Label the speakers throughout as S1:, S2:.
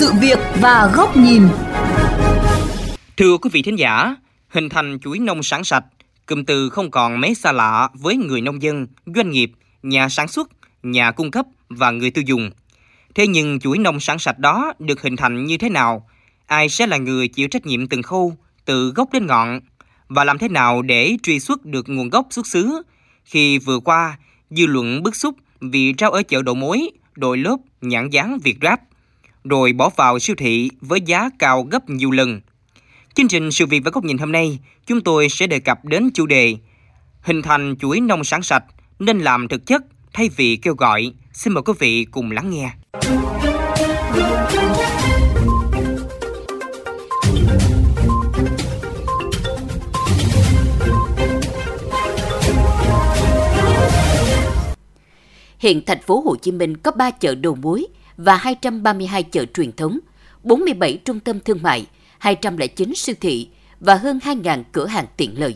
S1: sự việc và góc nhìn.
S2: Thưa quý vị thính giả, hình thành chuỗi nông sản sạch, cụm từ không còn mấy xa lạ với người nông dân, doanh nghiệp, nhà sản xuất, nhà cung cấp và người tiêu dùng. Thế nhưng chuỗi nông sản sạch đó được hình thành như thế nào? Ai sẽ là người chịu trách nhiệm từng khâu, từ gốc đến ngọn? Và làm thế nào để truy xuất được nguồn gốc xuất xứ? Khi vừa qua, dư luận bức xúc vì rau ở chợ đầu mối, đội lớp nhãn dán Việt Rap, rồi bỏ vào siêu thị với giá cao gấp nhiều lần. Chương trình Sự việc và góc nhìn hôm nay, chúng tôi sẽ đề cập đến chủ đề Hình thành chuỗi nông sản sạch nên làm thực chất thay vì kêu gọi. Xin mời quý vị cùng lắng nghe.
S3: Hiện thành phố Hồ Chí Minh có 3 chợ đầu mối và 232 chợ truyền thống, 47 trung tâm thương mại, 209 siêu thị và hơn 2.000 cửa hàng tiện lợi.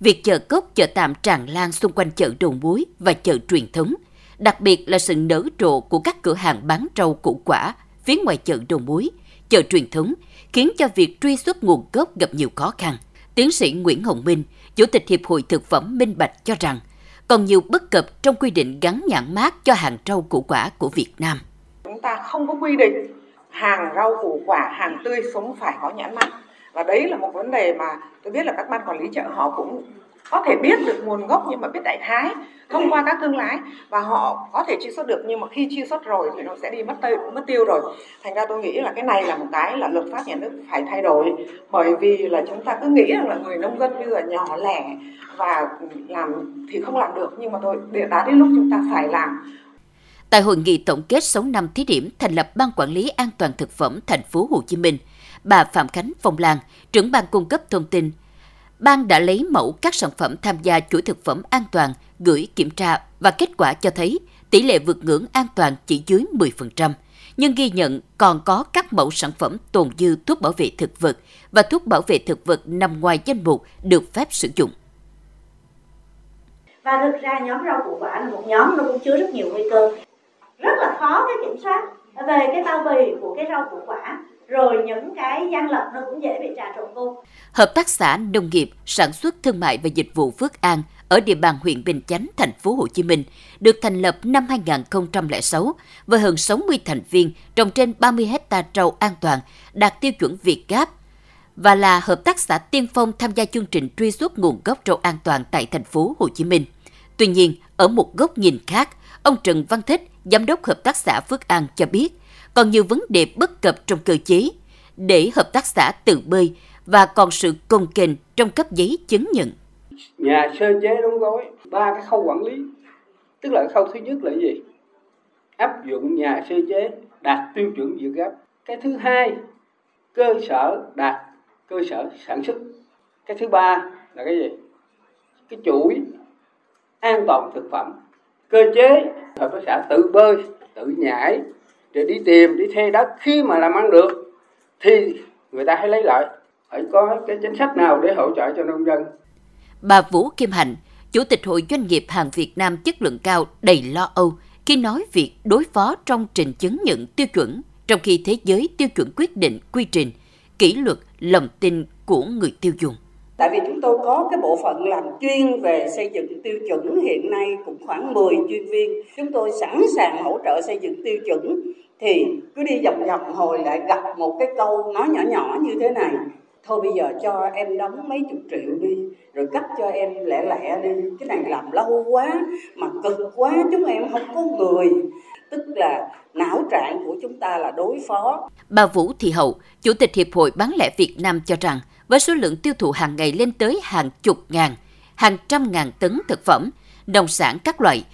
S3: Việc chợ cốc, chợ tạm tràn lan xung quanh chợ đầu mối và chợ truyền thống, đặc biệt là sự nở rộ của các cửa hàng bán rau củ quả phía ngoài chợ đầu mối, chợ truyền thống, khiến cho việc truy xuất nguồn gốc gặp nhiều khó khăn. Tiến sĩ Nguyễn Hồng Minh, Chủ tịch Hiệp hội Thực phẩm Minh Bạch cho rằng, còn nhiều bất cập trong quy định gắn nhãn mát cho hàng rau củ quả của Việt Nam.
S4: Ta không có quy định hàng rau củ quả, hàng tươi sống phải có nhãn mát. Và đấy là một vấn đề mà tôi biết là các ban quản lý chợ họ cũng có thể biết được nguồn gốc nhưng mà biết đại khái thông qua các thương lái và họ có thể truy xuất được. Nhưng mà khi truy xuất rồi thì nó sẽ đi mất tiêu, mất tiêu rồi. Thành ra tôi nghĩ là cái này là một cái là luật pháp nhà nước phải thay đổi. Bởi vì là chúng ta cứ nghĩ rằng là người nông dân bây giờ nhỏ lẻ và làm thì không làm được. Nhưng mà tôi đã đến lúc chúng ta phải làm
S3: Tại hội nghị tổng kết 6 năm thí điểm thành lập Ban Quản lý An toàn Thực phẩm thành phố Hồ Chí Minh, bà Phạm Khánh Phong Lan, trưởng ban cung cấp thông tin, Ban đã lấy mẫu các sản phẩm tham gia chuỗi thực phẩm an toàn gửi kiểm tra và kết quả cho thấy tỷ lệ vượt ngưỡng an toàn chỉ dưới 10%, nhưng ghi nhận còn có các mẫu sản phẩm tồn dư thuốc bảo vệ thực vật và thuốc bảo vệ thực vật nằm ngoài danh mục được phép sử dụng.
S5: Và thực ra nhóm rau củ quả là một nhóm nó cũng chứa rất nhiều nguy cơ có khó cái kiểm soát về cái bao bì của cái rau củ quả rồi những cái gian lận nó cũng dễ bị trà trộn vô.
S3: Hợp tác xã nông nghiệp, sản xuất thương mại và dịch vụ Phước An ở địa bàn huyện Bình Chánh, thành phố Hồ Chí Minh được thành lập năm 2006 với hơn 60 thành viên trồng trên 30 hecta rau an toàn đạt tiêu chuẩn Việt Gáp và là hợp tác xã tiên phong tham gia chương trình truy xuất nguồn gốc rau an toàn tại thành phố Hồ Chí Minh. Tuy nhiên, ở một góc nhìn khác, ông Trần Văn Thích, giám đốc hợp tác xã Phước An cho biết, còn nhiều vấn đề bất cập trong cơ chế để hợp tác xã tự bơi và còn sự công kềnh trong cấp giấy chứng nhận.
S6: Nhà sơ chế đóng gói ba cái khâu quản lý, tức là khâu thứ nhất là gì? Áp dụng nhà sơ chế đạt tiêu chuẩn Việt Gáp. Cái thứ hai, cơ sở đạt cơ sở sản xuất. Cái thứ ba là cái gì? Cái chuỗi an toàn thực phẩm. Cơ chế hợp tác xã tự bơi, tự nhảy, để đi tìm đi thuê đất. Khi mà làm ăn được thì người ta hãy lấy lại. Phải có cái chính sách nào để hỗ trợ cho nông dân?
S3: Bà Vũ Kim Hạnh Chủ tịch Hội Doanh nghiệp hàng Việt Nam chất lượng cao đầy lo âu khi nói việc đối phó trong trình chứng nhận tiêu chuẩn, trong khi thế giới tiêu chuẩn quyết định quy trình, kỷ luật, lòng tin của người tiêu dùng.
S7: Tại vì chúng tôi có cái bộ phận làm chuyên về xây dựng tiêu chuẩn, hiện nay cũng khoảng 10 chuyên viên. Chúng tôi sẵn sàng hỗ trợ xây dựng tiêu chuẩn, thì cứ đi vòng vòng hồi lại gặp một cái câu nói nhỏ nhỏ như thế này. Thôi bây giờ cho em đóng mấy chục triệu đi, rồi cấp cho em lẻ lẻ đi. Cái này làm lâu quá, mà cực quá, chúng em không có người. Tức là não trạng của chúng ta là đối phó.
S3: Bà Vũ Thị Hậu, chủ tịch hiệp hội bán lẻ Việt Nam cho rằng với số lượng tiêu thụ hàng ngày lên tới hàng chục ngàn, hàng trăm ngàn tấn thực phẩm, nông sản các loại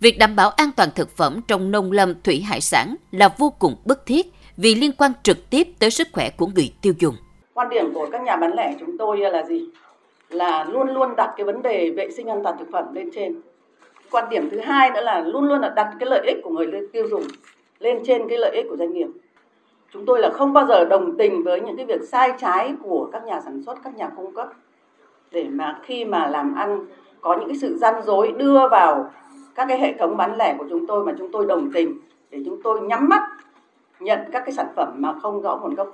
S3: Việc đảm bảo an toàn thực phẩm trong nông lâm, thủy hải sản là vô cùng bức thiết vì liên quan trực tiếp tới sức khỏe của người tiêu dùng.
S4: Quan điểm của các nhà bán lẻ chúng tôi là gì? Là luôn luôn đặt cái vấn đề vệ sinh an toàn thực phẩm lên trên. Quan điểm thứ hai nữa là luôn luôn là đặt cái lợi ích của người tiêu dùng lên trên cái lợi ích của doanh nghiệp. Chúng tôi là không bao giờ đồng tình với những cái việc sai trái của các nhà sản xuất, các nhà cung cấp để mà khi mà làm ăn có những cái sự gian dối đưa vào các cái hệ thống bán lẻ của chúng tôi mà chúng tôi đồng tình để chúng tôi nhắm mắt
S7: nhận các cái sản phẩm mà không rõ nguồn gốc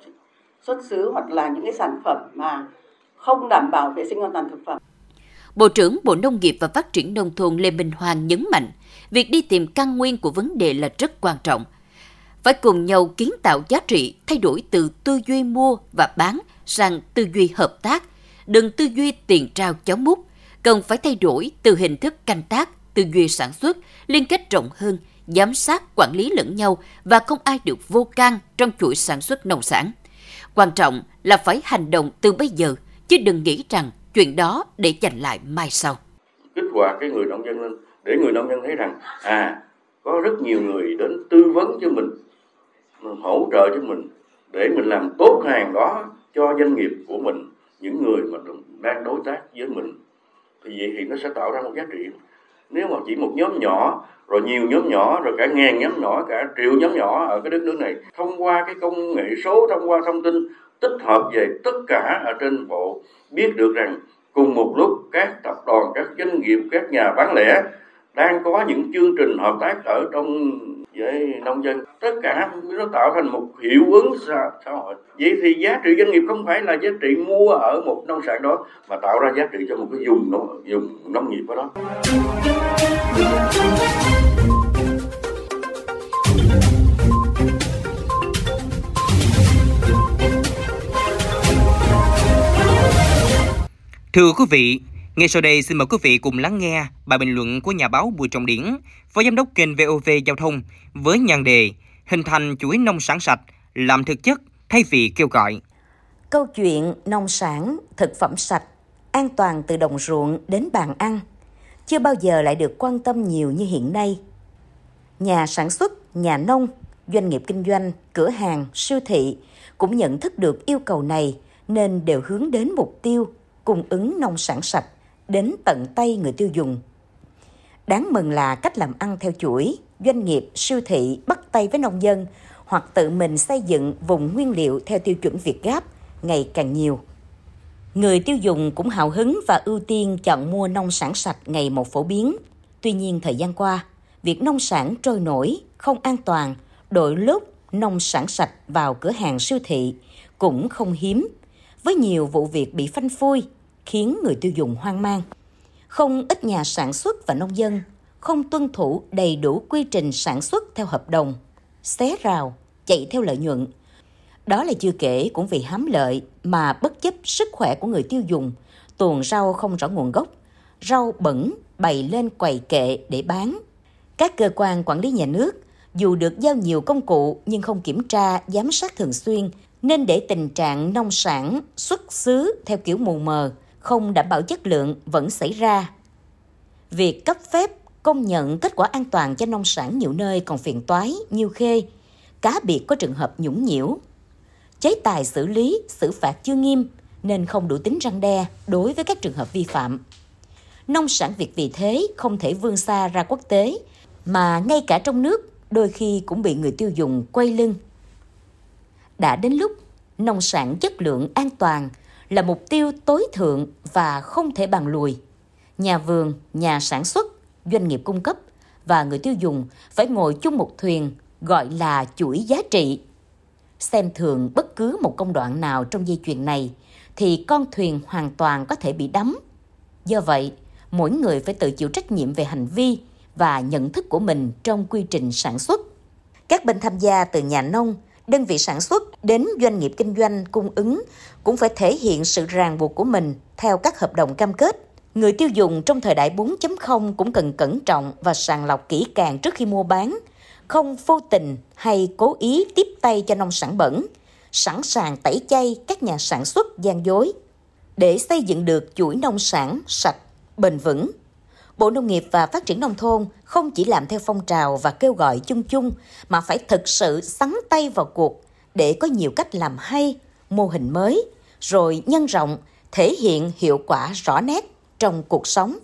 S7: xuất xứ hoặc là những cái sản phẩm mà không đảm bảo vệ sinh an toàn thực phẩm.
S3: Bộ trưởng Bộ Nông nghiệp và Phát triển Nông thôn Lê Minh Hoàng nhấn mạnh, việc đi tìm căn nguyên của vấn đề là rất quan trọng. Phải cùng nhau kiến tạo giá trị, thay đổi từ tư duy mua và bán sang tư duy hợp tác, đừng tư duy tiền trao chó múc, cần phải thay đổi từ hình thức canh tác, tư duy sản xuất, liên kết rộng hơn, giám sát, quản lý lẫn nhau và không ai được vô can trong chuỗi sản xuất nông sản. Quan trọng là phải hành động từ bây giờ, chứ đừng nghĩ rằng chuyện đó để dành lại mai sau.
S8: Kích hoạt cái người nông dân lên để người nông dân thấy rằng à có rất nhiều người đến tư vấn cho mình, hỗ trợ cho mình để mình làm tốt hàng đó cho doanh nghiệp của mình, những người mà đang đối tác với mình. Thì vậy thì nó sẽ tạo ra một giá trị. Nếu mà chỉ một nhóm nhỏ rồi nhiều nhóm nhỏ rồi cả ngàn nhóm nhỏ cả triệu nhóm nhỏ ở cái đất nước này thông qua cái công nghệ số thông qua thông tin tích hợp về tất cả ở trên bộ biết được rằng cùng một lúc các tập đoàn các doanh nghiệp các nhà bán lẻ đang có những chương trình hợp tác ở trong với nông dân. Tất cả nó tạo thành một hiệu ứng xã, xã hội. Vậy thì giá trị doanh nghiệp không phải là giá trị mua ở một nông sản đó mà tạo ra giá trị cho một cái vùng nông vùng nông nghiệp ở đó.
S2: Thưa quý vị, ngay sau đây xin mời quý vị cùng lắng nghe bài bình luận của nhà báo Bùi Trọng Điển, phó giám đốc kênh VOV Giao thông với nhan đề Hình thành chuỗi nông sản sạch, làm thực chất thay vì kêu gọi.
S9: Câu chuyện nông sản, thực phẩm sạch, an toàn từ đồng ruộng đến bàn ăn chưa bao giờ lại được quan tâm nhiều như hiện nay. Nhà sản xuất, nhà nông, doanh nghiệp kinh doanh, cửa hàng, siêu thị cũng nhận thức được yêu cầu này nên đều hướng đến mục tiêu cung ứng nông sản sạch đến tận tay người tiêu dùng. Đáng mừng là cách làm ăn theo chuỗi, doanh nghiệp, siêu thị bắt tay với nông dân hoặc tự mình xây dựng vùng nguyên liệu theo tiêu chuẩn Việt Gáp ngày càng nhiều. Người tiêu dùng cũng hào hứng và ưu tiên chọn mua nông sản sạch ngày một phổ biến. Tuy nhiên thời gian qua, việc nông sản trôi nổi, không an toàn, đội lốt nông sản sạch vào cửa hàng siêu thị cũng không hiếm, với nhiều vụ việc bị phanh phui, khiến người tiêu dùng hoang mang. Không ít nhà sản xuất và nông dân không tuân thủ đầy đủ quy trình sản xuất theo hợp đồng, xé rào, chạy theo lợi nhuận. Đó là chưa kể cũng vì hám lợi mà bất chấp sức khỏe của người tiêu dùng, tuồn rau không rõ nguồn gốc, rau bẩn bày lên quầy kệ để bán. Các cơ quan quản lý nhà nước dù được giao nhiều công cụ nhưng không kiểm tra, giám sát thường xuyên nên để tình trạng nông sản xuất xứ theo kiểu mù mờ, không đảm bảo chất lượng vẫn xảy ra. Việc cấp phép công nhận kết quả an toàn cho nông sản nhiều nơi còn phiền toái, nhiều khê, cá biệt có trường hợp nhũng nhiễu. Chế tài xử lý, xử phạt chưa nghiêm nên không đủ tính răng đe đối với các trường hợp vi phạm. Nông sản Việt vì thế không thể vươn xa ra quốc tế, mà ngay cả trong nước đôi khi cũng bị người tiêu dùng quay lưng. Đã đến lúc nông sản chất lượng an toàn là mục tiêu tối thượng và không thể bàn lùi. Nhà vườn, nhà sản xuất, doanh nghiệp cung cấp và người tiêu dùng phải ngồi chung một thuyền gọi là chuỗi giá trị. Xem thường bất cứ một công đoạn nào trong dây chuyền này thì con thuyền hoàn toàn có thể bị đắm. Do vậy, mỗi người phải tự chịu trách nhiệm về hành vi và nhận thức của mình trong quy trình sản xuất. Các bên tham gia từ nhà nông, đơn vị sản xuất đến doanh nghiệp kinh doanh cung ứng cũng phải thể hiện sự ràng buộc của mình theo các hợp đồng cam kết. Người tiêu dùng trong thời đại 4.0 cũng cần cẩn trọng và sàng lọc kỹ càng trước khi mua bán, không vô tình hay cố ý tiếp tay cho nông sản bẩn, sẵn sàng tẩy chay các nhà sản xuất gian dối. Để xây dựng được chuỗi nông sản sạch, bền vững, Bộ Nông nghiệp và Phát triển Nông thôn không chỉ làm theo phong trào và kêu gọi chung chung, mà phải thực sự sắn tay vào cuộc để có nhiều cách làm hay, mô hình mới, rồi nhân rộng, thể hiện hiệu quả rõ nét trong cuộc sống.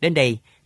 S2: Đến đây,